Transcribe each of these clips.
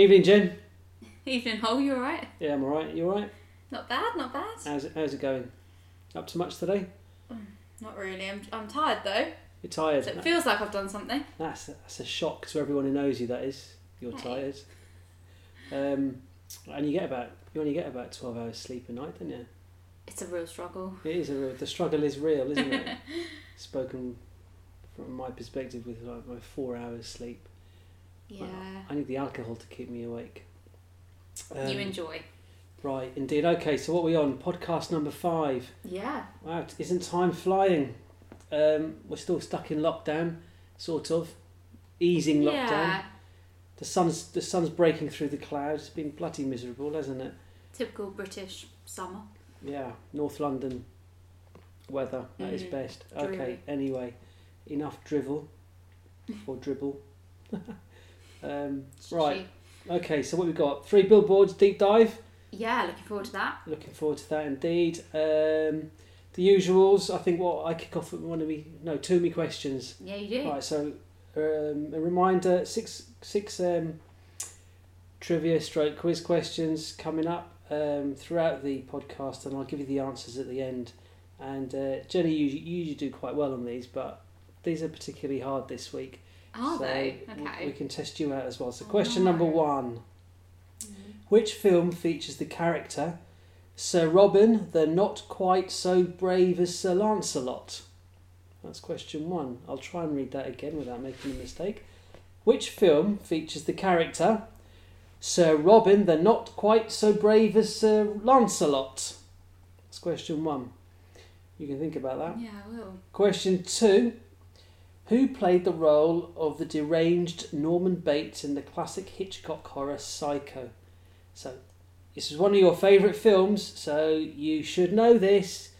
Evening, Jen. Evening, Hole, you alright? Yeah, I'm alright. You alright? Not bad, not bad. How's it, how's it going? Up to much today? Not really. I'm, I'm tired though. You're tired? So it feels like I've done something. That's, that's a shock to everyone who knows you, that is. You're Hey. tired. Um, and you get about, you only get about 12 hours sleep a night, don't you? It's a real struggle. It is a real, the struggle is real, isn't it? Spoken from my perspective with like my four hours sleep. Yeah. I need the alcohol to keep me awake. you Um, enjoy. Right, indeed. Okay, so what are we on? Podcast number five. Yeah. Wow, isn't time flying? Um, we're still stuck in lockdown, sort of. Easing lockdown. Yeah. The sun's the sun's breaking through the clouds. It's been bloody miserable, hasn't it? Typical British summer. Yeah, North London weather at its Mm, best. Okay, dreary. anyway, enough drivel or dribble. um, right. Okay, so what we've got? Three billboards deep dive. Yeah, looking forward to that. Looking forward to that indeed. Um, the usuals. I think what I kick off with one of me no two of me questions. Yeah, you do. Right, so um, a reminder: six six um, trivia stroke quiz questions coming up um, throughout the podcast, and I'll give you the answers at the end. And uh, Jenny, you, you usually do quite well on these, but these are particularly hard this week. Are so they? Okay. We can test you out as well. So, Oh, question no. number one: Mm. Which film features the character Sir Robin, the not quite so brave as Sir Lancelot? That's question one. I'll try and read that again without making a mistake. Which film features the character Sir Robin, the not quite so brave as Sir Lancelot? That's question one. You can think about that. Yeah, I will. Question two. Who played the role of the deranged Norman Bates in the classic Hitchcock horror Psycho? So, this is one of your favourite films, so you should know this.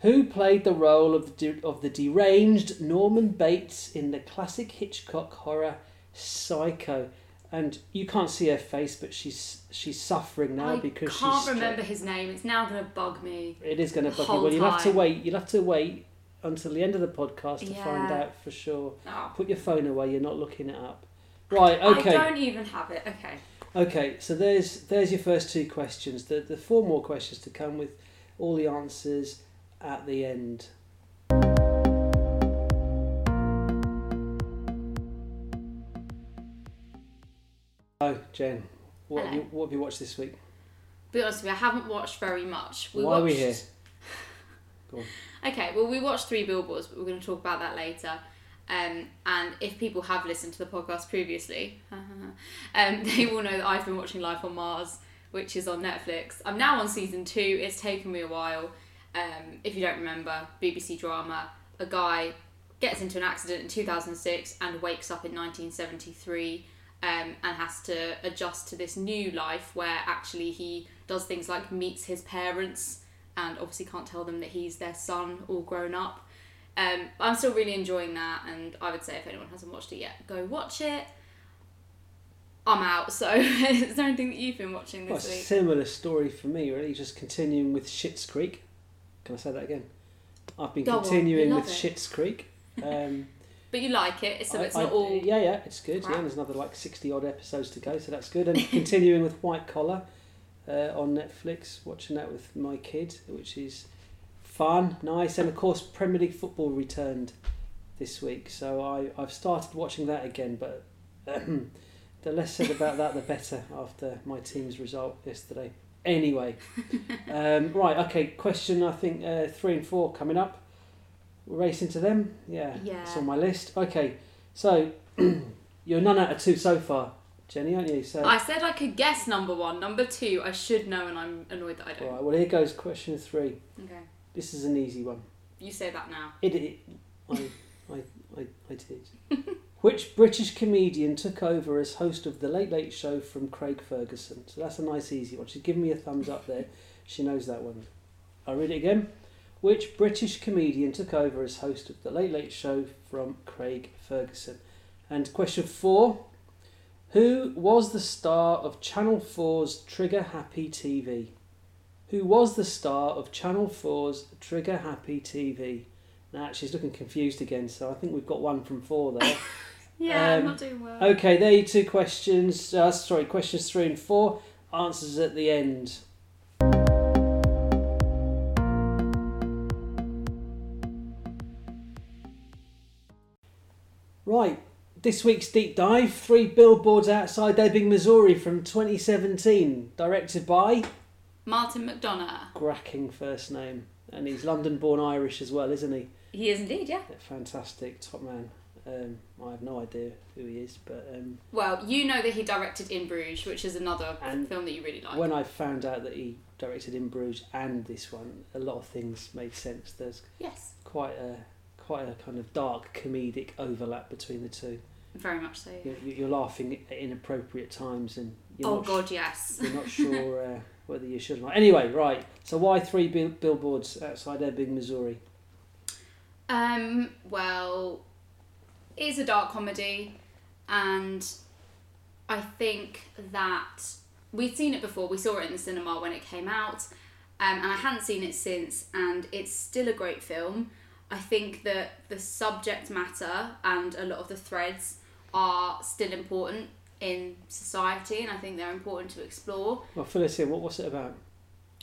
Who played the role of the, of the deranged Norman Bates in the classic Hitchcock horror Psycho? And you can't see her face, but she's she's suffering now because I because can't she's remember his name. It's now going to bug me. it is going to bug you. Well, you'll have to wait. You'll have to wait until the end of the podcast to find out for sure. Oh. Put your phone away. You're not looking it up. Right. Okay. I don't even have it. Okay. Okay. So there's there's your first two questions. The the four more questions to come with all the answers at the end. Oh, Jen, what have, you, what have you watched this week? Be honest with you, I haven't watched very much. We Why watched... are we here? Okay, well, we watched Three Billboards, but we're going to talk about that later. Um, and if people have listened to the podcast previously, um, they will know that I've been watching Life on Mars, which is on Netflix. I'm now on season two. It's taken me a while. Um, if you don't remember, BBC drama, a guy gets into an accident in 2006 and wakes up in 1973 um, and has to adjust to this new life where actually he does things like meets his parents and obviously can't tell them that he's their son all grown up. Um, I'm still really enjoying that, and I would say if anyone hasn't watched it yet, go watch it. I'm out. So, is there anything that you've been watching Well, this week? similar story for me, really. Just continuing with Schitt's Creek. Can I say that again? I've been Go continuing with it. Schitt's Creek. Um, But you like it, so I- it's I- not all. Yeah, yeah, it's good. crap. Yeah, there's another like sixty odd episodes to go, so that's good. And continuing with White Collar uh, on Netflix, watching that with my kid, which is fun, nice, and of course Premier League football returned this week, so I I've started watching that again, but. the less said about that, the better. After my team's result yesterday. Anyway, um, right, okay. Question I think uh, three and four coming up. We're racing to them. Yeah, Yeah. it's on my list. Okay, so you're none out of two so far, Jenny, aren't you? So I said I could guess number one. Number two, I should know, and I'm annoyed that I don't. right. Well, here goes question three. Okay. This is an easy one. You say that now. It, it I, I, I, I did. Which British comedian took over as host of the Late Late Show from Craig Ferguson? So that's a nice easy one. She's giving me a thumbs up there. She knows that one. I'll read it again. Which British comedian took over as host of the Late Late Show from Craig Ferguson? And question four. Who was the star of Channel 4's Trigger Happy TV? Who was the star of Channel 4's Trigger Happy TV? Now she's looking confused again, so I think we've got one from four there. Yeah, I'm Um, not doing well. Okay, there are your two questions. Uh, sorry, questions three and four. Answers at the end. Right, this week's deep dive three billboards outside Ebbing, Missouri from 2017. Directed by Martin McDonagh. Gracking first name. And he's London born Irish as well, isn't he? He is indeed, yeah. Fantastic, top man. Um, I have no idea who he is, but um, Well, you know that he directed In Bruges, which is another film that you really like. when I found out that he directed In Bruges and this one, a lot of things made sense. There's yes, quite a quite a kind of dark comedic overlap between the two. Very much so. Yeah. You're, you're laughing at inappropriate times, and Oh God, yes. you're not sure uh, whether you should or not. Anyway, right. So why three bill- billboards outside Ebbing, Missouri? Um, well, it's a dark comedy, and I think that we'd seen it before. We saw it in the cinema when it came out, um, and I hadn't seen it since, and it's still a great film. I think that the subject matter and a lot of the threads are still important in society, and I think they're important to explore. Well, fill us in. What was it about?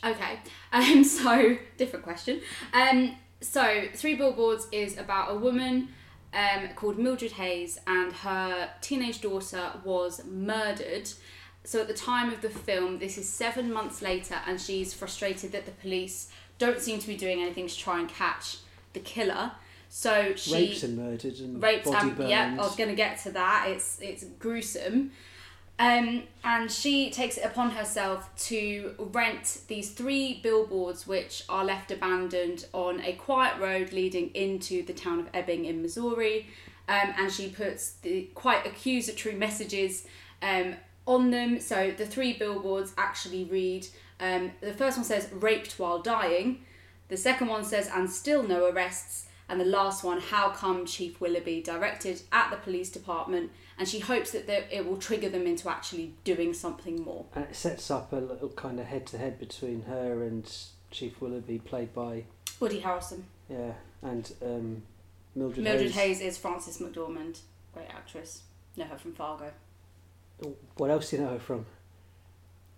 Okay, um, so different question. Um, so Three Billboards is about a woman um, called Mildred Hayes, and her teenage daughter was murdered. So at the time of the film, this is seven months later, and she's frustrated that the police don't seem to be doing anything to try and catch the killer. So she Raped and murdered and raped body and burned. yeah, I was going to get to that. It's it's gruesome. Um, and she takes it upon herself to rent these three billboards, which are left abandoned on a quiet road leading into the town of Ebbing in Missouri. Um, and she puts the quite accusatory messages um, on them. So the three billboards actually read um, the first one says raped while dying, the second one says and still no arrests, and the last one, how come Chief Willoughby, directed at the police department, and she hopes that it will trigger them into actually doing something more. And it sets up a little kind of head to head between her and Chief Willoughby, played by Woody Harrelson. yeah, and um, Mildred, Mildred Hayes. Hayes is Frances McDormand, great actress. Know her from Fargo. What else do you know her from?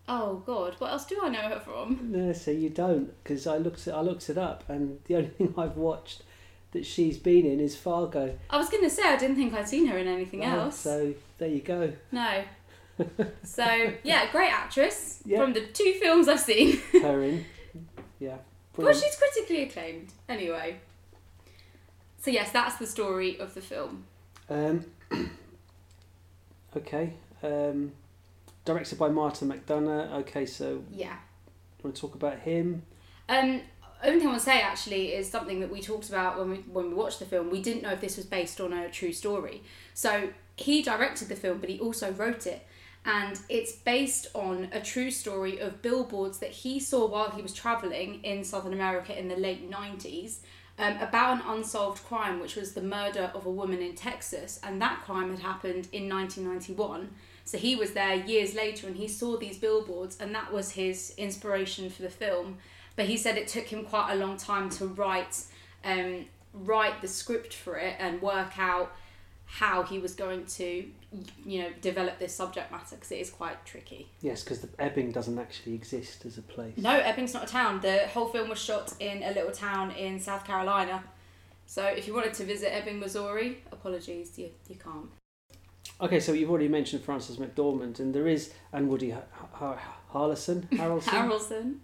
Oh God, what else do I know her from? No, so you don't, because I looked it, I looked it up, and the only thing I've watched that she's been in is Fargo. I was gonna say I didn't think I'd seen her in anything Oh, else. So there you go. No. So yeah, great actress Yeah. from the two films I've seen. Her in, yeah. Well, she's critically acclaimed. Anyway. So yes, that's the story of the film. Um, okay. Um, directed by Martin McDonagh. Okay, so Yeah. you want to talk about him? Um, only thing I want to say actually is something that we talked about when we when we watched the film. We didn't know if this was based on a true story. So he directed the film, but he also wrote it, and it's based on a true story of billboards that he saw while he was traveling in Southern America in the late nineties. Um, about an unsolved crime, which was the murder of a woman in Texas, and that crime had happened in 1991. So he was there years later and he saw these billboards, and that was his inspiration for the film. But he said it took him quite a long time to write, um, write the script for it and work out how he was going to, you know, develop this subject matter because it is quite tricky. Yes, because the Ebbing doesn't actually exist as a place. No, Ebbing's not a town. The whole film was shot in a little town in South Carolina. So if you wanted to visit Ebbing, Missouri, apologies, you, you can't. Okay, so you've already mentioned Frances McDormand, and there is and Woody Har- Har- Harrelson, Harrelson Harrelson.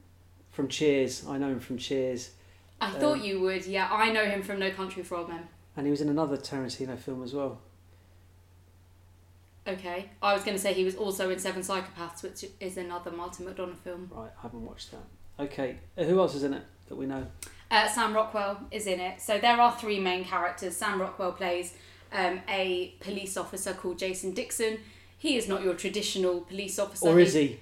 From Cheers. I know him from Cheers, I Um, thought you would. Yeah, I know him from No Country for Old Men. and he was in another Tarantino film as well. Okay. I was going to say he was also in Seven Psychopaths, which is another Martin McDonagh film. Right, I haven't watched that. Okay, uh, who else is in it that we know? Uh, Sam Rockwell is in it. So there are three main characters. Sam Rockwell plays um, a police officer called Jason Dixon. He is not your traditional police officer. or is he?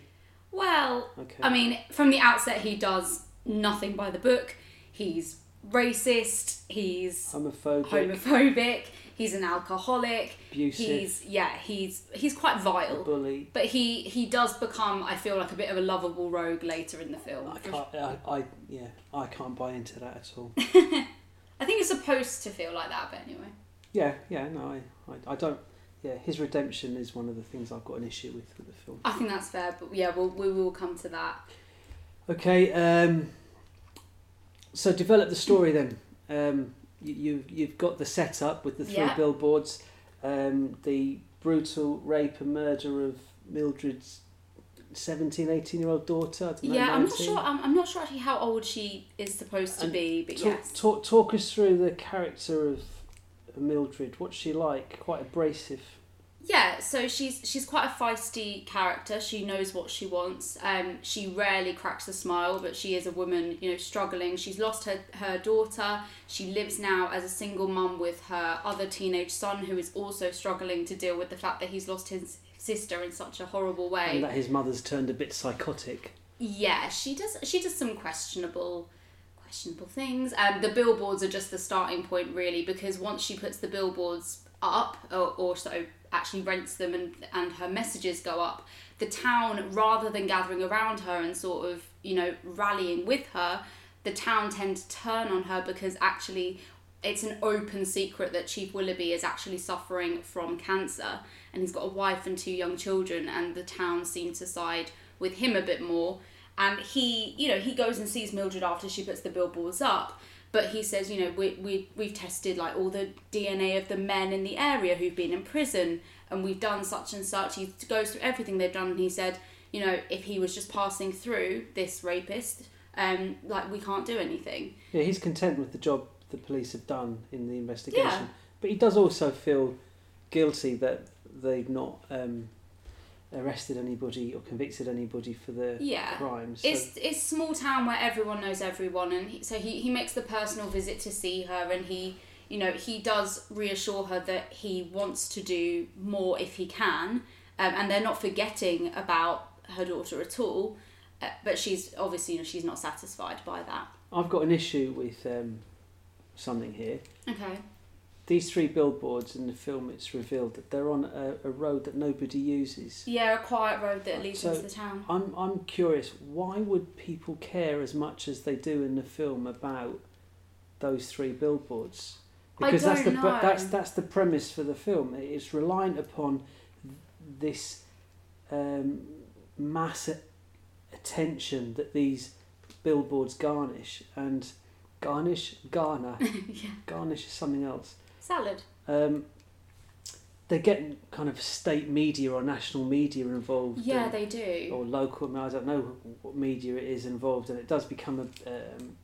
Well, Okay. I mean, from the outset, he does nothing by the book. He's racist. He's Homophobic, homophobic. He's an alcoholic. abusive, He's yeah. He's he's quite a vile. bully. But he he does become, I feel like, a bit of a lovable rogue later in the film. I can't. I, I yeah. I can't buy into that at all. I think it's supposed to feel like that, but anyway. Yeah, yeah. No, I, I, I don't. Yeah, his redemption is one of the things I've got an issue with with the film. I think that's fair, but yeah, we'll, we will come to that. Okay, um, so develop the story then. Um, you, you you've got the setup with the three Yeah. billboards, um, the brutal rape and murder of Mildred's 17, 18 year old daughter. I don't know, yeah, I'm not sure. I'm, I'm not sure actually how old she is supposed to And be, but Talk, yes. talk, talk us through the character of Mildred. What's she like? Quite abrasive. Yeah, so she's she's quite a feisty character. She knows what she wants. Um, she rarely cracks a smile, but she is a woman, you know, struggling. She's lost her her daughter. She lives now as a single mum with her other teenage son, who is also struggling to deal with the fact that he's lost his sister in such a horrible way. And that his mother's turned a bit psychotic. Yeah, she does. She does some questionable, questionable things. Um, the billboards are just the starting point, really, because once she puts the billboards up, or, or so actually rents them, and and her messages go up, the town, rather than gathering around her and sort of you know rallying with her, the town tend to turn on her because actually. It's an open secret that Chief Willoughby is actually suffering from cancer, and he's got a wife and two young children, and the town seem to side with him a bit more and he you know he goes and sees mildred after she puts the billboards up. But he says you know we, we, we've tested like all the dna of the men in the area who've been in prison and we've done such and such. He goes through everything they've done and he said you know if he was just passing through this rapist um like we can't do anything. Yeah, he's content with the job the police have done in the investigation, Yeah. but he does also feel guilty that they've not um, arrested anybody or convicted anybody for the yeah crimes. So, It's it's small town where everyone knows everyone, and he, so he, he makes the personal visit to see her, and he you know he does reassure her that he wants to do more if he can, um, and they're not forgetting about her daughter at all, uh, but she's obviously you know she's not satisfied by that. I've got an issue with um, something here. Okay. These three billboards in the film, it's revealed that they're on a, a road that nobody uses. Yeah, a quiet road that leads So- into the town. I'm I'm curious. Why would people care as much as they do in the film about those three billboards? Because that's the know. that's that's the premise for the film. It's reliant upon this um, mass attention that these billboards garnish and garnish garner yeah. garnish is something else. Salad. Um, they're getting kind of state media or national media involved. Yeah, and- they do. or local. I don't know what media it is involved, and it does become a, um,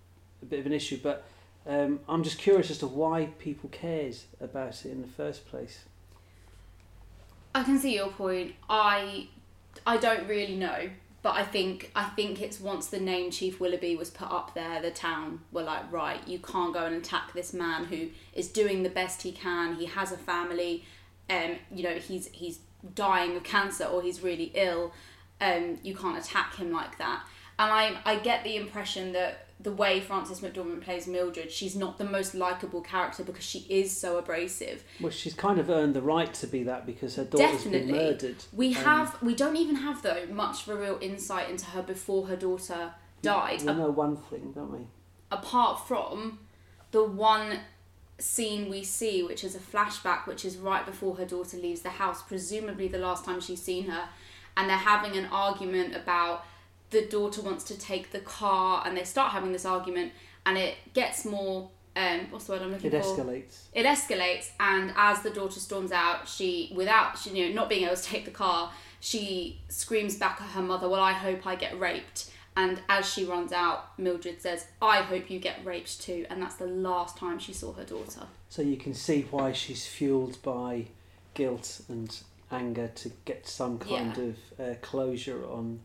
a bit of an issue. But um, I'm just curious as to why people cares about it in the first place. I can see your point. I I don't really know, but I think I think it's once the name Chief Willoughby was put up there, the town were like, right, you can't go and attack this man who is doing the best he can. He has a family, um, you know, he's he's dying of cancer or he's really ill. Um, you can't attack him like that. And I I get the impression that the way Frances McDormand plays Mildred, she's not the most likable character because she is so abrasive. Well, she's kind of earned the right to be that because her daughter's Definitely. been murdered. We Um, have, we don't even have though much of a real insight into her before her daughter died, We know one thing, don't we? apart from the one scene we see, which is a flashback, which is right before her daughter leaves the house, presumably the last time she's seen her, and they're having an argument about the daughter wants to take the car, and they start having this argument, and it gets more. Um, what's the word I'm looking It for? It escalates. it escalates and as the daughter storms out she without she, you know not being able to take the car she screams back at her mother well i hope i get raped and as she runs out mildred says i hope you get raped too and that's the last time she saw her daughter So you can see why she's fueled by guilt and anger to get some kind Yeah. of uh, closure on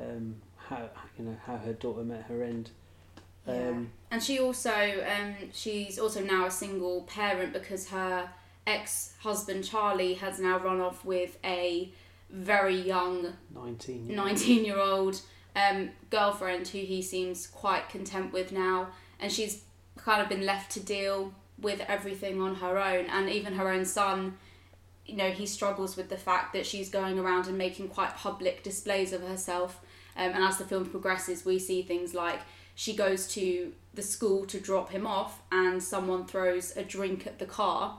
um, how you know how her daughter met her end. Um, and she also um, she's also now a single parent because her ex-husband charlie has now run off with a very young 19. 19 year old um, girlfriend who he seems quite content with now and she's kind of been left to deal with everything on her own and even her own son you know he struggles with the fact that she's going around and making quite public displays of herself um, and as the film progresses we see things like she goes to the school to drop him off and someone throws a drink at the car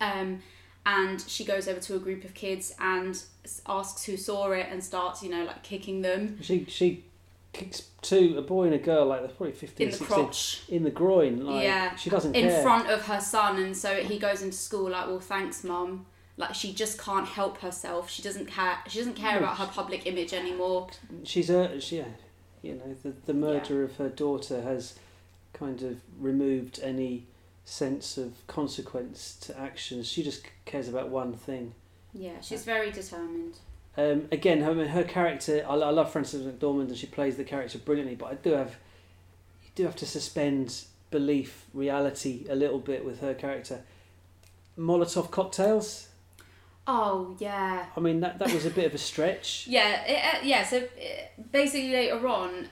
um, and she goes over to a group of kids and asks who saw it and starts, you know, like kicking them She she kicks two a boy and a girl like they're probably 15, in the 16, crotch. in the groin. Like Yeah. she doesn't in care. front of her son and so he goes into school like well thanks mum like she just can't help herself she doesn't care she doesn't care No, about her public image anymore She's a she, yeah, you know the the murder of her daughter has kind of removed any sense of consequence to actions. She just cares about one thing. yeah she's very determined Um, again, I mean, her character. I, I love Frances McDormand, and she plays the character brilliantly. But I do have, you do have to suspend belief, reality a little bit with her character. Molotov cocktails. Oh yeah I mean, that that was a bit of a stretch. yeah it, uh, yeah so uh, basically later on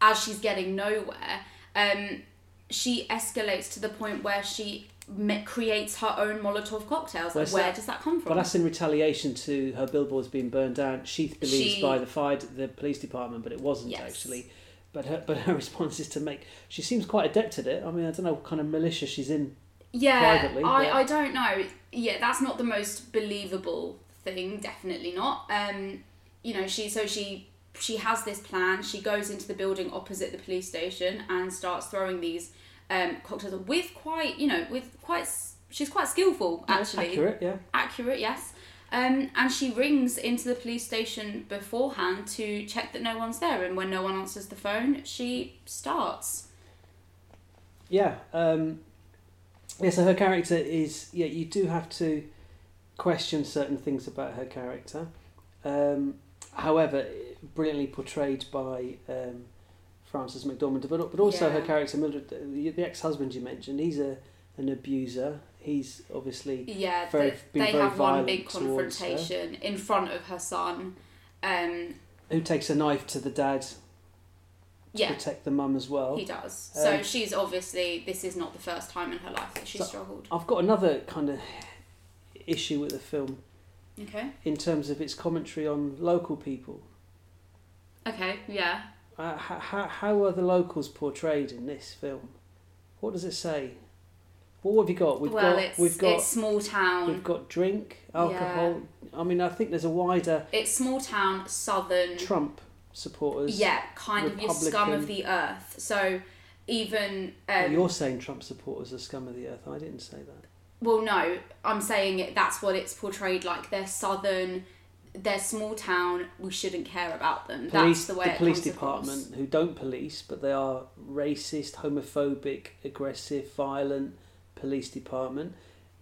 as she's getting nowhere um she escalates to the point where she me- creates her own molotov cocktails Where's where that? does that come from? But that's in retaliation to her billboards being burned down. She believes She- by the fire, the police department, but it wasn't Yes. actually. But her, but her response is to make. She seems quite adept at it. I mean, I don't know what kind of militia she's in. Yeah, privately, but- I, I don't know. Yeah, that's not the most believable thing. Definitely not. Um, you know, she so she she has this plan. She goes into the building opposite the police station and starts throwing these um, cocktails with quite you know with quite she's quite skillful actually accurate, yeah. accurate yes. Um, and she rings into the police station beforehand to check that no one's there. And when no one answers the phone, she starts. Yeah. Um, yeah, so her character is, yeah, you do have to question certain things about her character. Um, however, brilliantly portrayed by um, Frances McDormand, but, but also her character, Mildred, the, the ex husband you mentioned, he's a an abuser. He's obviously Yeah, very- they, they have one big confrontation in front of her son. Um, who takes a knife to the dad yeah, protect the mum as well. he does. So Um, she's obviously this is not the first time in her life that she's So- struggled. I've got another kind of issue with the film Okay. in terms of its commentary on local people. Okay. Yeah. Uh, how, how are the locals portrayed in this film? What does it say? Well, what have you got? We've well, got it's we've got it's small town. we've got drink, alcohol. I mean, I think there's a wider It's small town, southern. Trump supporters. Yeah, kind of your scum of the earth. So even Well, um, you're saying Trump supporters are scum of the earth. I didn't say that. Well, no, I'm saying it, that's what it's portrayed like. They're southern, they're small town. We shouldn't care about them. Police, that's the way the police department, who don't police, but they are racist, homophobic, aggressive, violent police department.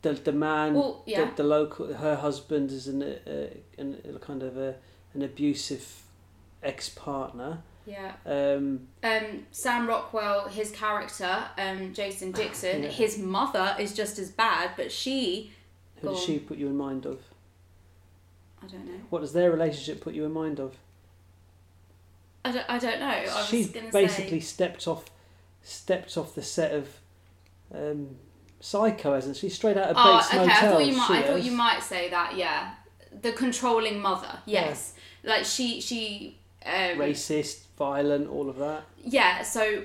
The the man, Well, yeah. the, the local, her husband is an, uh, an a kind of a, an abusive ex partner. Yeah. Um, Um, Sam Rockwell, his character, um, Jason Dixon, Yeah. his mother is just as bad, but she, who does she put you in mind of? I don't know. What does their relationship put you in mind of? I don't, I don't know. I gonna basically say, stepped off, stepped off the set of um, Psycho, hasn't she? Straight out of Oh, Bates okay. Motel. I thought you might. I thought you might say that. Yeah, the controlling mother. Yes, like she, she. Um, racist, violent, all of that. Yeah, so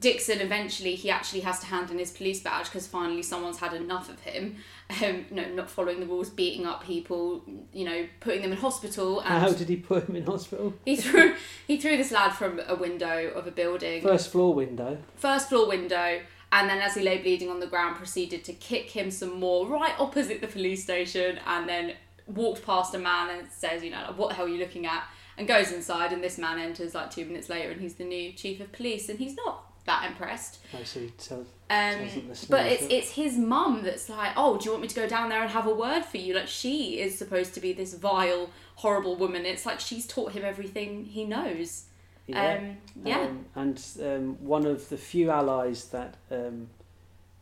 Dixon eventually he actually has to hand in his police badge because finally someone's had enough of him. Um, know, not following the rules, beating up people, you know, putting them in hospital, and How did he put him in hospital? he threw he threw this lad from a window of a building, First floor window. first floor window. And then, as he lay bleeding on the ground, proceeded to kick him some more right opposite the police station, and then walked past a man and says, "You know, like, what the hell are you looking at?" And goes inside, and this man enters like two minutes later, and he's the new chief of police, and he's not that impressed. So he tells. Um, Doesn't but it's it. it's his mum that's like, oh, do you want me to go down there and have a word for you? Like she is supposed to be this vile, horrible woman. It's like she's taught him everything he knows. Yeah. Um, yeah. Um, and um, one of the few allies that. Um,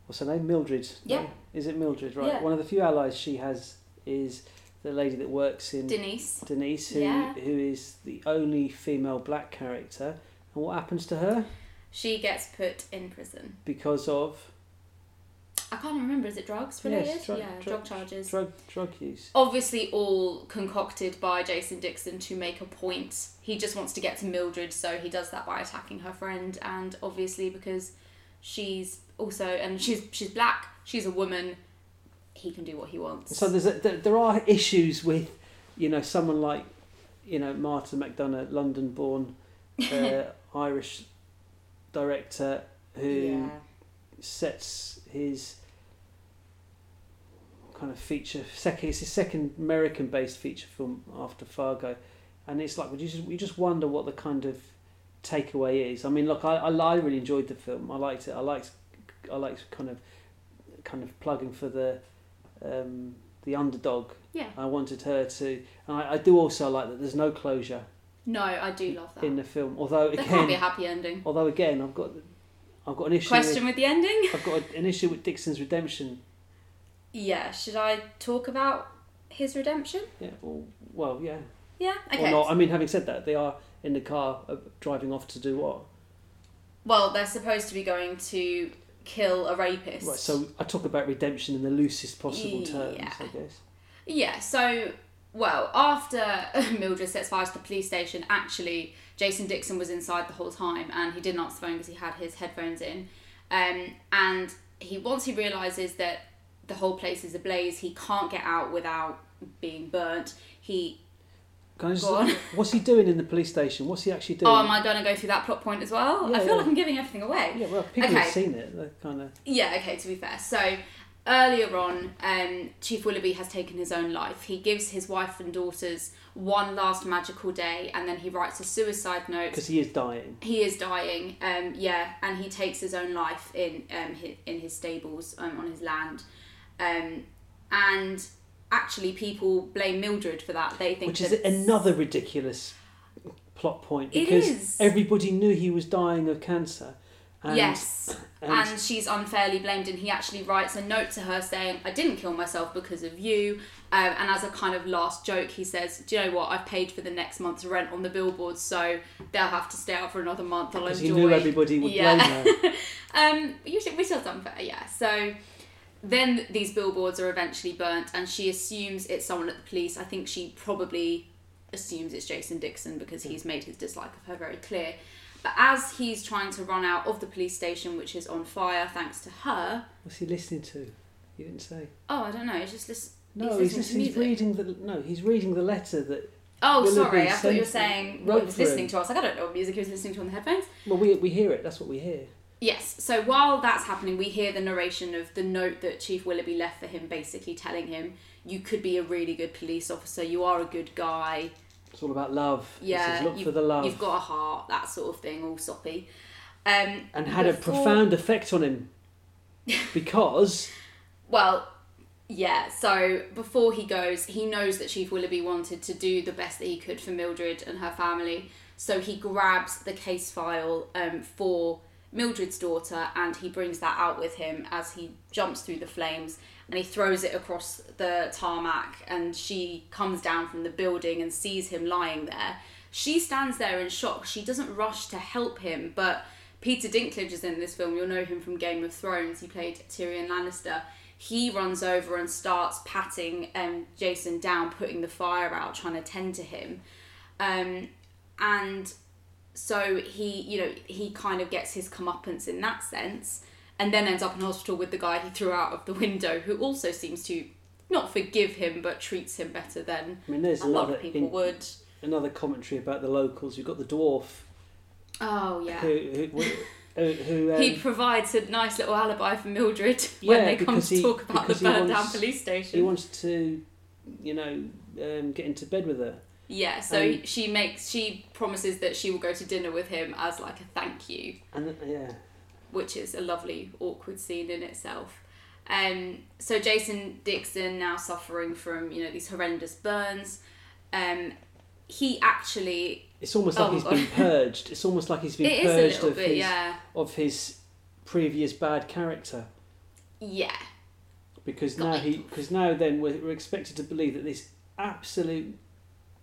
what's her name? Mildred. Yeah. Is it Mildred? Right. Yeah. One of the few allies she has is the lady that works in Denise. Denise, who Yeah. who is the only female black character. And what happens to her? She gets put in prison. Because of I can't remember. Is it drugs related? Yes, drug- yeah, drug- drug charges. drug drug use. Obviously, all concocted by Jason Dixon to make a point. He just wants to get to Mildred, so he does that by attacking her friend, and obviously because she's also and she's she's black, she's a woman. He can do what he wants. So there's a, there, there are issues with, you know, someone like, you know, Martin McDonagh, London-born uh, Irish director who yeah. sets his kind of feature second. It's his second American-based feature film after Fargo, and it's like you just we just wonder what the kind of takeaway is. I mean, look, I, I, I really enjoyed the film. I liked it. I liked I liked kind of kind of plugging for the um, the underdog. Yeah. I wanted her to, and I, I do also like that there's no closure No, I do love that. in the film. Although there can't be a again, happy ending. although again, I've got I've got an issue. Question with the ending? With, I've got an issue with Dixon's redemption. Yeah. Should I talk about his redemption? Yeah. Well, well yeah. Yeah. Okay. Or not. I mean, having said that, they are in the car uh, driving off to do what? Well, they're supposed to be going to kill a rapist. Right. So I talk about redemption in the loosest possible Yeah. terms, I guess. Yeah, so, well, after Mildred sets fire to the police station, actually, Jason Dixon was inside the whole time and he didn't answer the phone because he had his headphones in. Um, and he once he realizes that the whole place is ablaze, he can't get out without being burnt. He. Can I just, Go on. what's he doing in the police station? What's he actually doing? Oh, am I going to go through that plot point as well? Yeah, I feel yeah. like I'm giving everything away. yeah, well, people Okay. have seen it. They're kind of. Yeah, okay, to be fair. So earlier on, um, Chief Willoughby has taken his own life. He gives his wife and daughters one last magical day and then he writes a suicide note. Because he is dying. He is dying, um, yeah, and he takes his own life in um, his, in his stables um, on his land. Um, and actually, people blame Mildred for that. They think Which is another ridiculous plot point It because is. everybody knew he was dying of cancer. And, yes, and- and, she's unfairly blamed, and he actually writes a note to her saying, "I didn't kill myself because of you." Um, and as a kind of last joke, he says, "Do you know what? I've paid for the next month's rent on the billboards, so they'll have to stay out for another month. I'll Because enjoy." he knew everybody would Yeah. blame her. um, usually, which is unfair, yeah. So then these billboards are eventually burnt, and she assumes it's someone at the police. I think she probably assumes it's Jason Dixon because he's made his dislike of her very clear. But as he's trying to run out of the police station, which is on fire thanks to her, What's he listening to? You didn't say. oh, I don't know, it's just listen. No, he's he's, listening he's, reading the no. He's reading the letter that. Oh, Willoughby sorry, I thought you were saying what he was for him. listening to. I was like, I don't know what music he was listening to on the headphones. Well, we we hear it. That's what we hear. Yes, so while that's happening, we hear the narration of the note that Chief Willoughby left for him, basically telling him, You could be a really good police officer, you are a good guy, It's all about love. Yeah, look for the love. you've got a heart, that sort of thing, all soppy. Um, and had a profound effect on him because Well, yeah, so before he goes, he knows that Chief Willoughby wanted to do the best that he could for Mildred and her family, so he grabs the case file um, for Mildred's daughter and he brings that out with him as he jumps through the flames and he throws it across the tarmac and she comes down from the building and sees him lying there. She stands there in shock. She doesn't rush to help him, but Peter Dinklage is in this film. You'll know him from Game of Thrones. He played Tyrion Lannister. He runs over and starts patting um, Jason down, putting the fire out, trying to tend to him. Um, and so he, you know, he kind of gets his comeuppance in that sense, and then ends up in hospital with the guy he threw out of the window, who also seems to not forgive him but treats him better than I mean, there's a lot of people in- would. another commentary about the locals. You've got the dwarf Oh yeah. who who who, who um, he provides a nice little alibi for Mildred when Yeah, they come to he- talk about the burned down wants- police he wants to, you know, um, get into bed with her. Yeah, so Um, she makes she promises that she will go to dinner with him as like a thank you, And yeah, which is a lovely awkward scene in itself. Um, so Jason Dixon now suffering from you know these horrendous burns. Um, he actually it's almost like Oh, he's God. been purged. It's almost like he's been it purged of bit his yeah of his previous bad character. yeah because now he because now then we're, we're expected to believe that this absolute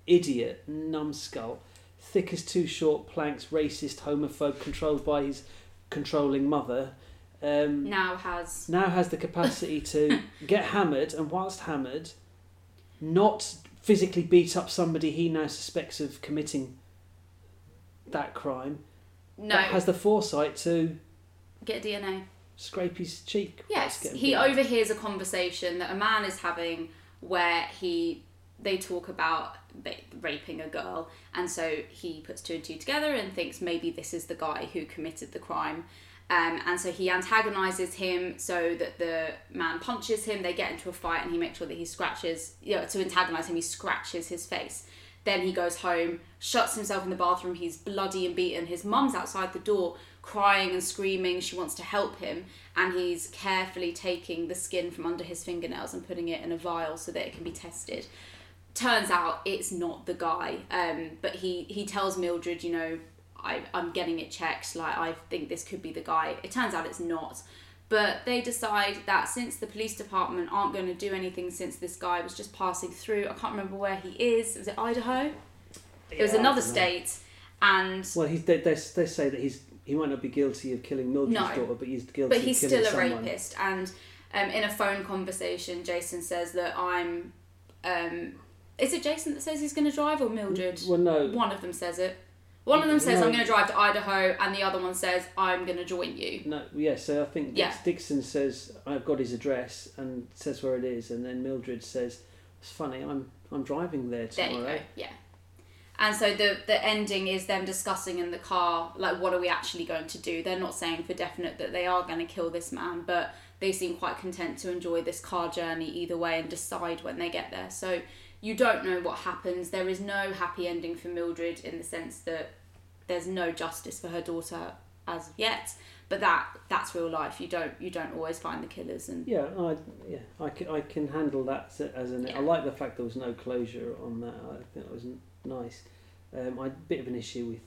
idiot numbskull thick as two short planks racist homophobe controlled by his controlling mother um, now has now has the capacity to get hammered and whilst hammered not physically beat up somebody he now suspects of committing that crime no has the foresight to get DNA. scrape his cheek. Yes, he overhears a conversation that a man is having where he they talk about raping a girl, and so he puts two and two together and thinks maybe this is the guy who committed the crime. Um, and so he antagonizes him so that the man punches him. They get into a fight, and he makes sure that he scratches. You know, to antagonize him, he scratches his face. Then he goes home, shuts himself in the bathroom. He's bloody and beaten. His mum's outside the door, crying and screaming. She wants to help him, and he's carefully taking the skin from under his fingernails and putting it in a vial so that it can be tested. Turns out it's not the guy, um, but he he tells Mildred, you know, I I'm getting it checked. Like I think this could be the guy. It turns out it's not. But they decide that since the police department aren't going to do anything since this guy was just passing through, I can't remember where he is. Was it Idaho? It was another state, and Well, he's, they, they, they say that he's he might not be guilty of killing Mildred's No. daughter, but he's guilty but of he's killing still a someone. rapist. And um, in a phone conversation, Jason says that I'm. Um, is it Jason that says he's going to drive or Mildred? Well, no. One of them says it. One of them says No. I'm going to drive to Idaho, and the other one says I'm going to join you. No, yeah, so I think Yeah. Dixon says I've got his address and says where it is, and then Mildred says it's funny I'm I'm driving there There tomorrow. go. Yeah. And so the the ending is them discussing in the car like what are we actually going to do? They're not saying for definite that they are going to kill this man, but they seem quite content to enjoy this car journey either way and decide when they get there. So you don't know what happens. There is no happy ending for Mildred in the sense that there's no justice for her daughter as of yet. But that that's real life. You don't you don't always find the killers and Yeah, I yeah I can I can handle that as, an Yeah. I like the fact there was no closure on that. I think that was nice. Um, I had a bit of an issue with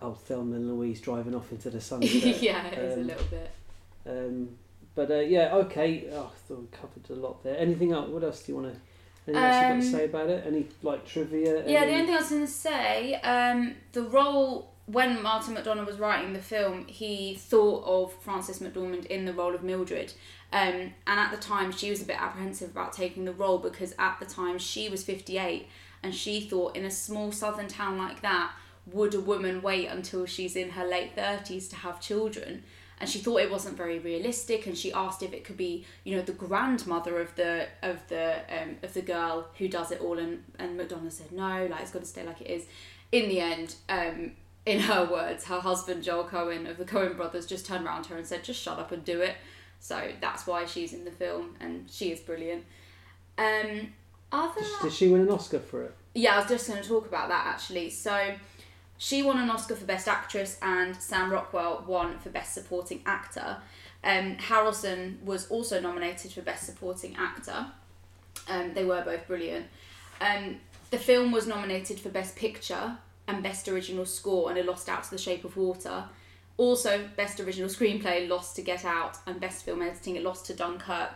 old Thelma and Louise driving off into the sunset. yeah, it is a Um, little bit. Um, but uh, yeah, okay. Oh, I thought we covered a lot there. Anything else? What else do you want to? Anything else you got to Um, say about it? Any like trivia? Yeah, the only thing I was going to say, um, the role when Martin McDonagh was writing the film, he thought of Frances McDormand in the role of Mildred. Um, and at the time, she was a bit apprehensive about taking the role because at the time she was 58 and she thought in a small southern town like that, would a woman wait until she's in her late 30s to have children? And she thought it wasn't very realistic, and she asked if it could be, you know, the grandmother of the of the um, of the girl who does it all, and and McDonagh said no, like it's got to stay like it is. In the end, um, in her words, her husband Joel Coen of the Coen brothers just turned around to her and said, "Just shut up and do it." So that's why she's in the film, and she is brilliant. Um, other Did, did she win an Oscar for it? yeah, I was just going to talk about that actually. So, she won an Oscar for Best Actress, and Sam Rockwell won for Best Supporting Actor. Um, Harrelson was also nominated for Best Supporting Actor. Um, they were both brilliant. Um, the film was nominated for Best Picture and Best Original Score, and it lost out to The Shape of Water. Also, Best Original Screenplay lost to Get Out, and Best Film Editing it lost to Dunkirk.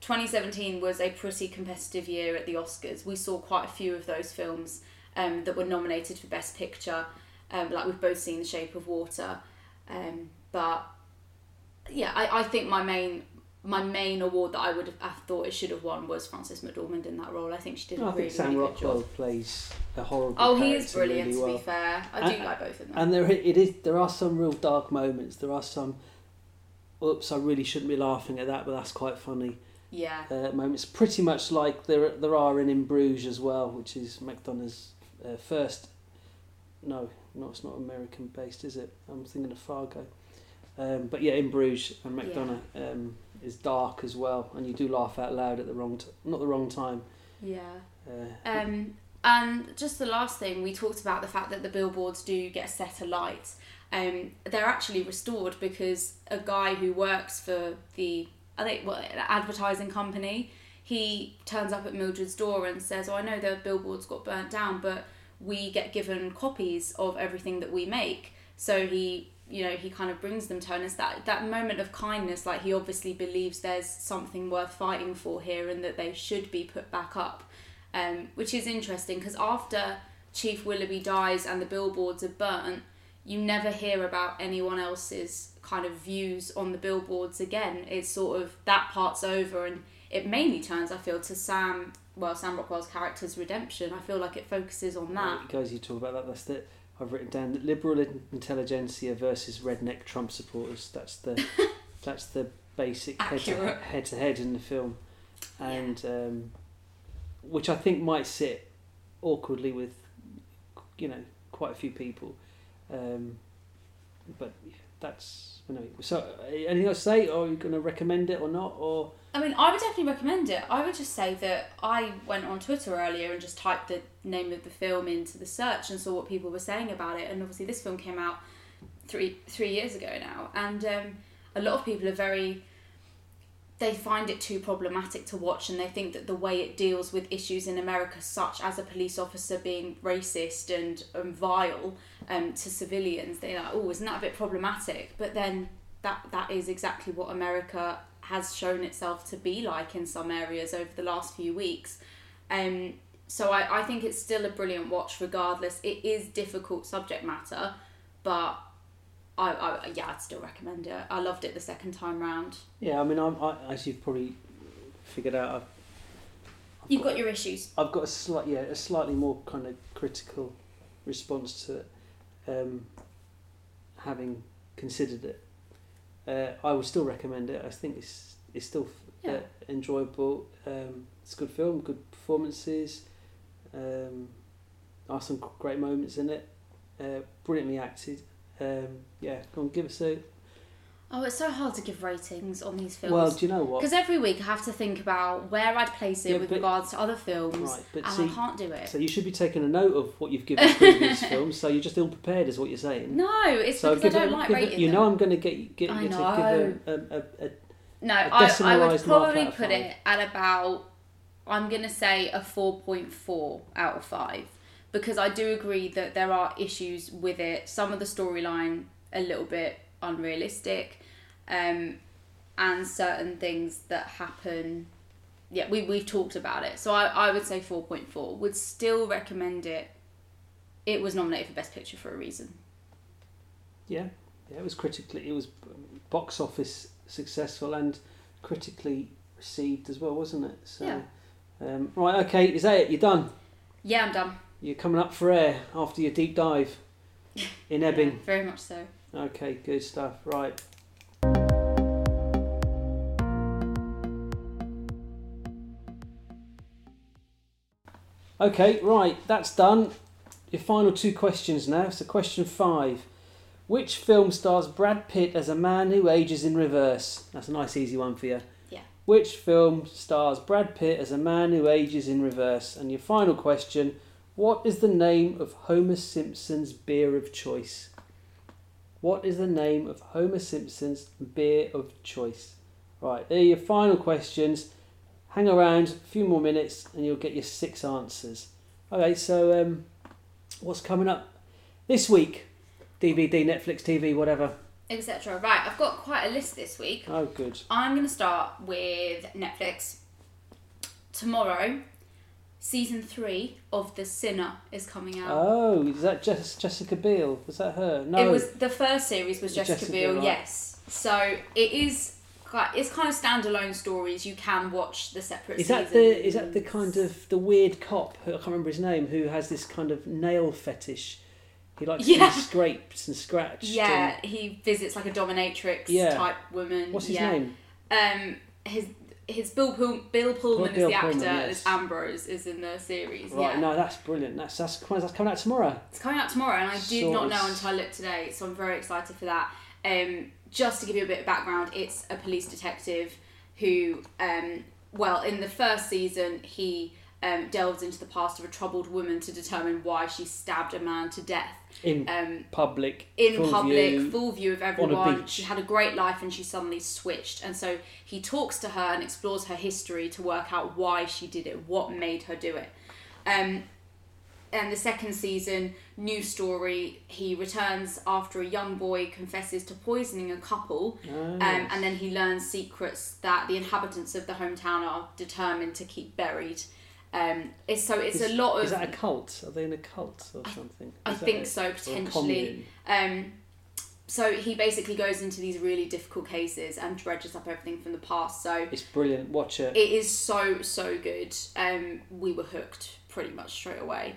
2017 was a pretty competitive year at the Oscars. We saw quite a few of those films um, that were nominated for Best Picture. Um, like we've both seen The Shape of Water, um, but yeah, I, I think my main my main award that I would have I thought it should have won was Frances McDormand in that role. I think she did a I really, think Sam really good Rockwell job. plays a horrible. Oh, he is brilliant. really to be fair, I do like both of them. And there it is. There are some real dark moments. There are some. Oops! I really shouldn't be laughing at that, but that's quite funny. yeah, uh, moments, pretty much like there there are in In Bruges as well, which is McDonagh's uh, first. No, no, it's not American based, is it? I'm thinking of Fargo. Um, but yeah, In Bruges and Yeah. Um, is dark as well, and you do laugh out loud at the wrong, t- not the wrong time. yeah. Uh, Um, and just the last thing, we talked about the fact that the billboards do get set alight. Um, they're actually restored because a guy who works for the I think what advertising company, he turns up at Mildred's door and says, "Oh, I know the billboards got burnt down, but we get given copies of everything that we make." So he, you know, he kind of brings them to us. that that moment of kindness. Like he obviously believes there's something worth fighting for here, and that they should be put back up um, which is interesting because after Chief Willoughby dies and the billboards are burnt, you never hear about anyone else's kind of views on the billboards again. It's sort of that part's over, and it mainly turns, I feel, to Sam. Well, Sam Rockwell's character's redemption. I feel like it focuses on that. Guys, you talk about that. That's the I've written down that liberal intelligentsia versus redneck Trump supporters. That's the That's the basic head to, Accurate. head to head in the film, and um, which I think might sit awkwardly with, you know, quite a few people. Um, but yeah, that's know. So, uh, anything else to say, or are you going to recommend it or not, or I mean, I would definitely recommend it. I would just say that I went on Twitter earlier and just typed the name of the film into the search and saw what people were saying about it. And obviously, this film came out three three years ago now, and um, a lot of people are very. They find it too problematic to watch, and they think that the way it deals with issues in America, such as a police officer being racist and, and vile um, to civilians, they're like, "Oh, isn't that a bit problematic?" But then that that is exactly what America has shown itself to be like in some areas over the last few weeks. Um, so I, I think it's still a brilliant watch regardless. It is difficult subject matter, but I, I yeah, I'd still recommend it. I loved it the second time round. yeah. I mean, I'm, I, as you've probably figured out, I've, I've You've got your issues. I've got a slight, yeah, a slightly more kind of critical response to it, um, having considered it. Uh, I would still recommend it. I think it's it's still uh, enjoyable. Um, it's a good film, good performances. Um, are some great moments in it. Uh, brilliantly acted. Um, yeah, go on, give us a. Oh, it's so hard to give ratings on these films. Well, do you know what? Because every week I have to think about where I'd place it Yeah, with but- regards to other films, Right, but and see, I can't do it. so you should be taking a note of what you've given previous films. So you're just ill prepared, is what you're saying. No, it's So because I don't it- like rating You them. know, I'm going to get get you to give a, a, a, a No, A I, I would probably put it at about, I'm going to say a 4.4 out of 5. Because I do agree that there are issues with it. Some of the storyline, a little bit unrealistic. Um, and certain things that happen. Yeah, we, we've talked about it. So I, I would say 4.4. Would still recommend it. It was nominated for Best Picture for a reason. yeah, yeah. It was critically, it was box office successful and critically received as well, wasn't it? So, Yeah. um, right, okay, is that it? You're done. Yeah, I'm done. You're coming up for air after your deep dive in Ebbing. Yeah, very much so. Okay, good stuff. Right. Okay, right, that's done. Your final two questions now. So, question five. Which film stars Brad Pitt as a man who ages in reverse? That's a nice, easy one for you. Yeah. Which film stars Brad Pitt as a man who ages in reverse? And your final question What is the name of Homer Simpson's beer of choice? What is the name of Homer Simpson's beer of choice? Right, there are your final questions. Hang around a few more minutes and you'll get your six answers. Okay, so um, what's coming up this week? DVD, Netflix, TV, whatever. Etc. Right, I've got quite a list this week. Oh, good. I'm going to start with Netflix. Tomorrow, season three of The Sinner is coming out. Oh, is that Jess- Jessica Biel? Was that her? No. It was the first series was Jessica, Jessica Biel, right. yes. So it is. It's kind of standalone stories. You can watch the separate. Is that seasons. the is that the kind of the weird cop? Who, I can't remember his name. Who has this kind of nail fetish? He likes Yeah. to be scraped and scratched. Yeah, he visits like a dominatrix Yeah. type woman. What's his yeah. name? Um, his his Bill Pull, Bill Pullman Bill is the actor. Pullman, yes. Is Ambrose is in the series. Right. yeah. No, that's brilliant. That's that's that's coming out tomorrow. It's coming out tomorrow, and I did not know until I looked today, so I'm very excited for that. Um, just to give you a bit of background, it's a police detective who, um, well, in the first season, he um, delves into the past of a troubled woman to determine why she stabbed a man to death. In Um, public. in full public, view. full view of everyone. She had a great life and she suddenly switched. And so he talks to her and explores her history to work out why she did it, what made her do it. Um, and the second season, new story, he returns after a young boy confesses to poisoning a couple. Oh, Um, and then he learns secrets that the inhabitants of the hometown are determined to keep buried. Um, it's so it's is, a lot of Is that a cult? Are they in a cult or something? I Is think a- so potentially. Um, so he basically goes into these really difficult cases and dredges up everything from the past. So It's brilliant. Watch it. it is so so good. Um, we were hooked pretty much straight away.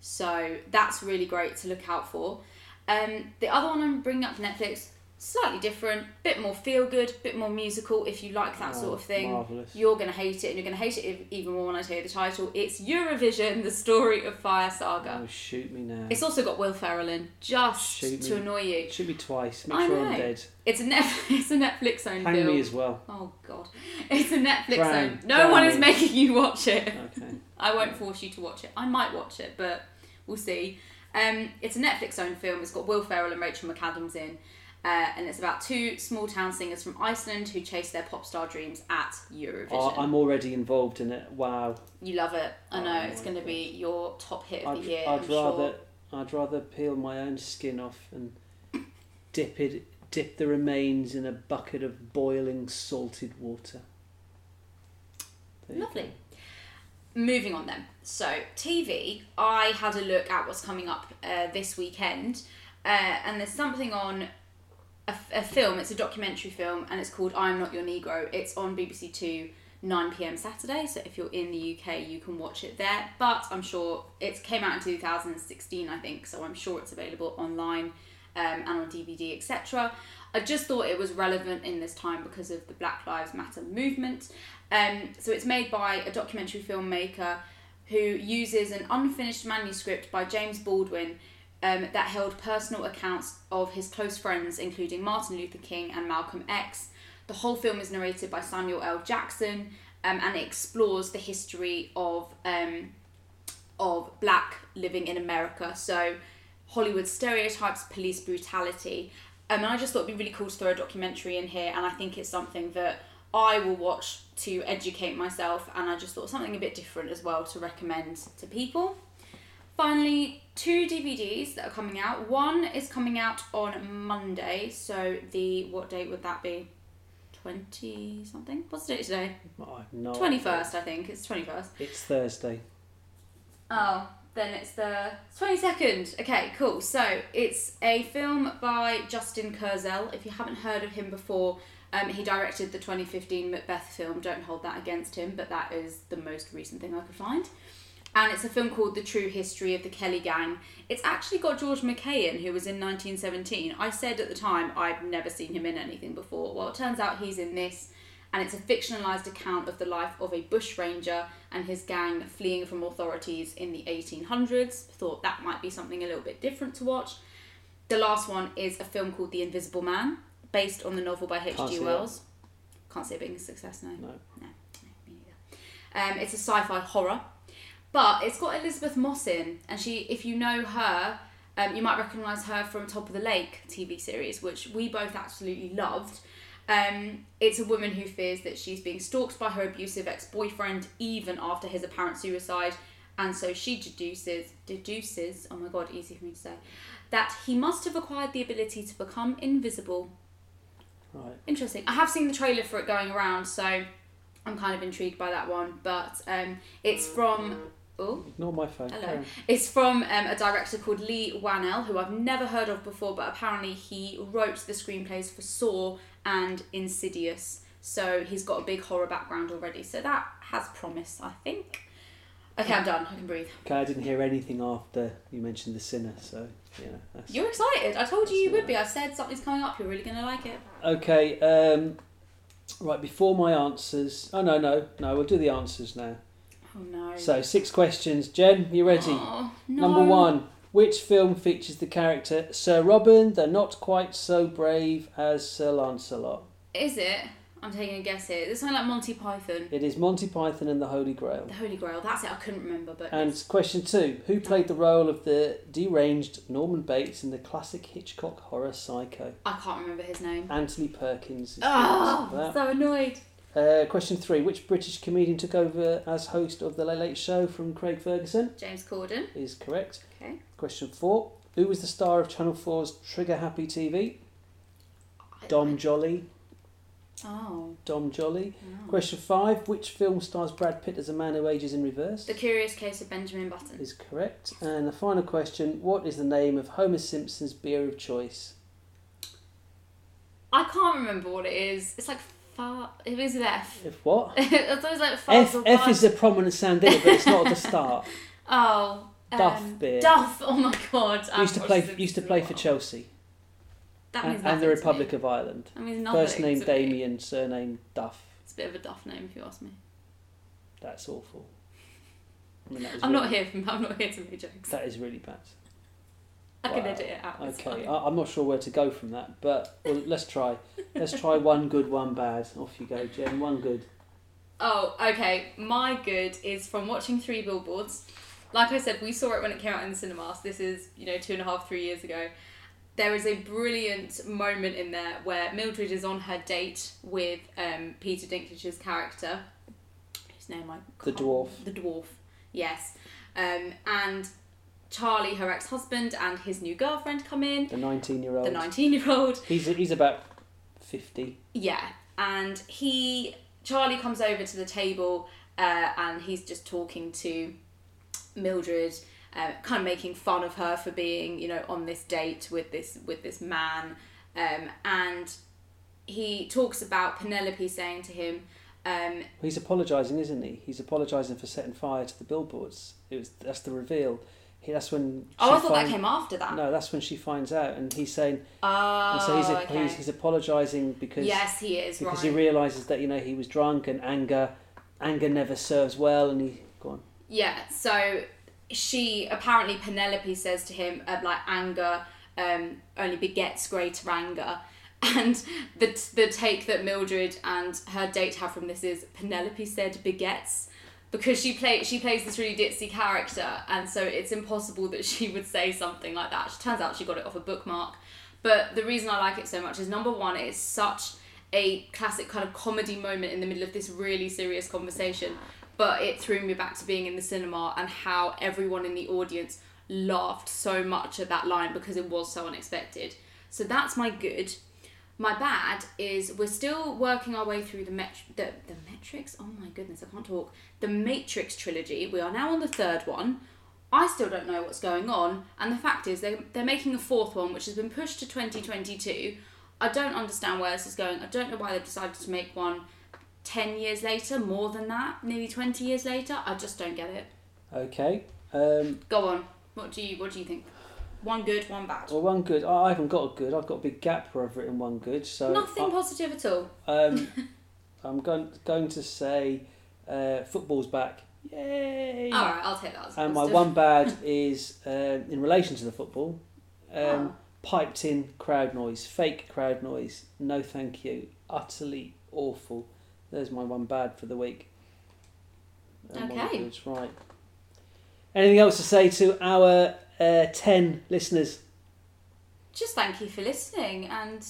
So that's really great to look out for. Um, the other one I'm bringing up for Netflix, slightly different, bit more feel good, bit more musical. If you like that sort Oh, of thing, Marvellous. you're going to hate it, and you're going to hate it even more when I tell you the title. It's Eurovision: The Story of Fire Saga. Oh, shoot me now. It's also got Will Ferrell in, just Shoot to me. annoy you. Shoot me twice. Make I sure I'm know. dead. It's a Netflix, it's a Netflix owned Hang film. me as well. Oh god, it's a Netflix Bram, owned. No Bram one is making you watch it. Okay. I won't force you to watch it. I might watch it, but we'll see. Um, it's a Netflix owned film. It's got Will Ferrell and Rachel McAdams in. Uh, and it's about two small town singers from Iceland who chase their pop star dreams at Eurovision. Oh, I'm already involved in it. Wow. You love it. I know Oh it's going to be your top hit of I'd, the year. I'd I'm rather sure. I'd rather peel my own skin off and dip it dip the remains in a bucket of boiling salted water. There Lovely. Moving on then. So, TV, I had a look at what's coming up uh, this weekend, uh, and there's something on a, a film, it's a documentary film, and it's called I'm Not Your Negro. It's on BBC Two, 9 pm Saturday, so if you're in the UK, you can watch it there. But I'm sure it came out in 2016, I think, so I'm sure it's available online um, and on DVD, etc. I just thought it was relevant in this time because of the Black Lives Matter movement. Um, so it's made by a documentary filmmaker who uses an unfinished manuscript by James Baldwin um, that held personal accounts of his close friends, including Martin Luther King and Malcolm X. The whole film is narrated by Samuel L. Jackson um, and it explores the history of um, of black living in America. So Hollywood stereotypes, police brutality. Um, and I just thought it'd be really cool to throw a documentary in here, and I think it's something that I will watch to educate myself, and I just thought something a bit different as well to recommend to people. Finally, two DVDs that are coming out. One is coming out on Monday, so the what date would that be? Twenty something. What's the date today? I have no Twenty I think. It's twenty first. It's Thursday. Oh, then it's the 22nd. Okay, cool. So it's a film by Justin Kurzel. If you haven't heard of him before, um, he directed the 2015 Macbeth film. Don't hold that against him, but that is the most recent thing I could find. And it's a film called The True History of the Kelly Gang. It's actually got George MacKay in, who was in 1917. I said at the time I'd never seen him in anything before. Well, it turns out he's in this and it's a fictionalized account of the life of a bushranger and his gang fleeing from authorities in the 1800s. Thought that might be something a little bit different to watch. The last one is a film called The Invisible Man, based on the novel by H.G. Wells. Can't see it being a success, no. No. No, me neither. Um, it's a sci-fi horror, but it's got Elisabeth Moss in, and she, if you know her, um, you might recognise her from Top of the Lake TV series, which we both absolutely loved. Um, it's a woman who fears that she's being stalked by her abusive ex-boyfriend even after his apparent suicide, and so she deduces deduces oh my god, easy for me to say that he must have acquired the ability to become invisible. Right. Interesting. I have seen the trailer for it going around, so I'm kind of intrigued by that one. But um, it's from oh Ignore my phone. Hello. It's from um, a director called Leigh Whannell, who I've never heard of before, but apparently he wrote the screenplays for Saw and Insidious. So he's got a big horror background already. So that has promise, I think. Okay, I'm done. I can breathe. Okay, I didn't hear anything after you mentioned the sinner, so you know. That's... You're excited. I told you you would be. I said something's coming up. You're really going to like it. Okay. Um, right before my answers. Oh no, no, no. We'll do the answers now. Oh no. So six questions. Jen, you ready? Oh, no. Number one. Which film features the character Sir Robin, the not quite so brave as Sir Lancelot? Is it? I'm taking a guess here. This something like Monty Python. It is Monty Python and the Holy Grail. The Holy Grail. That's it. I couldn't remember, but And question two: Who played the role of the deranged Norman Bates in the classic Hitchcock horror Psycho? I can't remember his name. Anthony Perkins. Is the answer for Oh, so annoyed. Uh, question three: Which British comedian took over as host of the Late Late Show from Craig Ferguson? James Corden. Is correct. Okay. Question four: Who was the star of Channel 4's Trigger Happy TV? I- Dom Jolly. Oh. Dom Jolly. oh. Question five: Which film stars Brad Pitt as a man who ages in reverse? The Curious Case of Benjamin Button. Is correct. And the final question: What is the name of Homer Simpson's beer of choice? I can't remember what it is. It's like far. It was with F. If what? I thought it was like F, F is a prominent sound in it, but it's not at the start. Oh. Duff um, beer. Duff. Oh my god. I used to play. Used to play for. Chelsea. That means and, the. Republic of Ireland. That means nothing. First name. Damien, surname Duff. It's a bit of a duff name, if you ask me. That's awful. I mean, that is I'm not really- here. For, I'm not here to make jokes. That is really bad. I can edit it out. Okay. I, I'm not sure where to go from that, but well, let's try. Let's try one good, one bad. Off you go, Jen. One good. Oh, okay. My good is from watching Three Billboards. Like I said, we saw it when it came out in the cinemas. This is, you know, two and a half, three years ago. There is a brilliant moment in there where Mildred is on her date with um, Peter Dinklage's character, whose name I The dwarf. The dwarf, yes. Um, and Charlie, her ex-husband, and his new girlfriend come in. The 19 year old. The nineteen-year-old. He's he's about 50. Yeah, and he Charlie comes over to the table uh, and he's just talking to Mildred, uh, kind of making fun of her for being you know on this date with this with this man, um, and he talks about Penelope saying to him. Um, He's apologising, isn't he? He's apologising for setting fire to the billboards. It was that's the reveal. He, that's when. oh, I thought that came after that. No, that's when she finds out, and he's saying, Oh, and so he's okay. he's, he's apologising because yes, he is because right. he realizes that you know he was drunk and anger anger never serves well, and he go on. Yeah, so she apparently Penelope says to him uh, like anger um, only begets greater anger, and the the take that Mildred and her date have from this is Penelope said begets because she play she plays this really ditzy character, and so it's impossible that she would say something like that. She turns out she got it off a bookmark, but the reason I like it so much is number one, it's such a classic kind of comedy moment in the middle of this really serious conversation but it threw me back to being in the cinema and how everyone in the audience laughed so much at that line because it was so unexpected. So that's my good. My bad is we're still working our way through the met- the, the metrics. Oh my goodness, I can't talk. The Matrix trilogy. We are now on the third one. I still don't know what's going on, and the fact is they're, they're making a fourth one, which has been pushed to 2022. I don't understand where this is going. I don't know why they've decided to make one 10 years later, more than that, nearly 20 years later. I just don't get it. Okay. Um, Go on. What do you what do you think? One good, one bad. well, one good. I haven't got a good. I've got a big gap where I've written one good. So Nothing positive at all. I, um, I'm going going to say uh, football's back. Yay! All right, I'll take that as And my one bad is um, in relation to the football. Um, Oh. Piped in crowd noise, fake crowd noise. No, thank you. Utterly awful. There's my one bad for the week. And Okay. good's right. Anything else to say to our uh, ten listeners? Just thank you for listening, and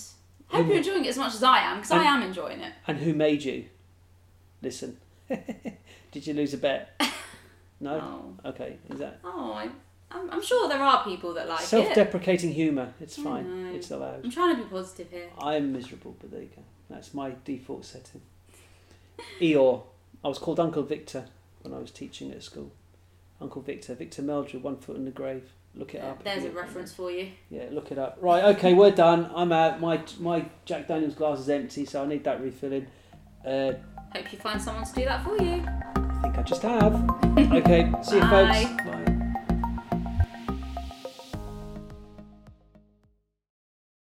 hope Mm. you're enjoying it as much as I am, because I am enjoying it. And who made you? Listen. Did you lose a bet? No. Oh, Okay. Is that oh I, I'm, I'm sure there are people that like self-deprecating humour? It's fine. It's allowed. I'm trying to be positive here. I'm miserable, but there you go. That's my default setting. Eeyore. I was called Uncle Victor when I was teaching at school. Uncle Victor. Victor Meldrew, one foot in the grave. Look it up. There's a reference for you. Yeah, look it up. Right, okay, we're done. I'm out. My my Jack Daniels glass is empty, so I need that refilling. Uh, Hope you find someone to do that for you. I think I just have. Okay, see you Bye. folks. Bye.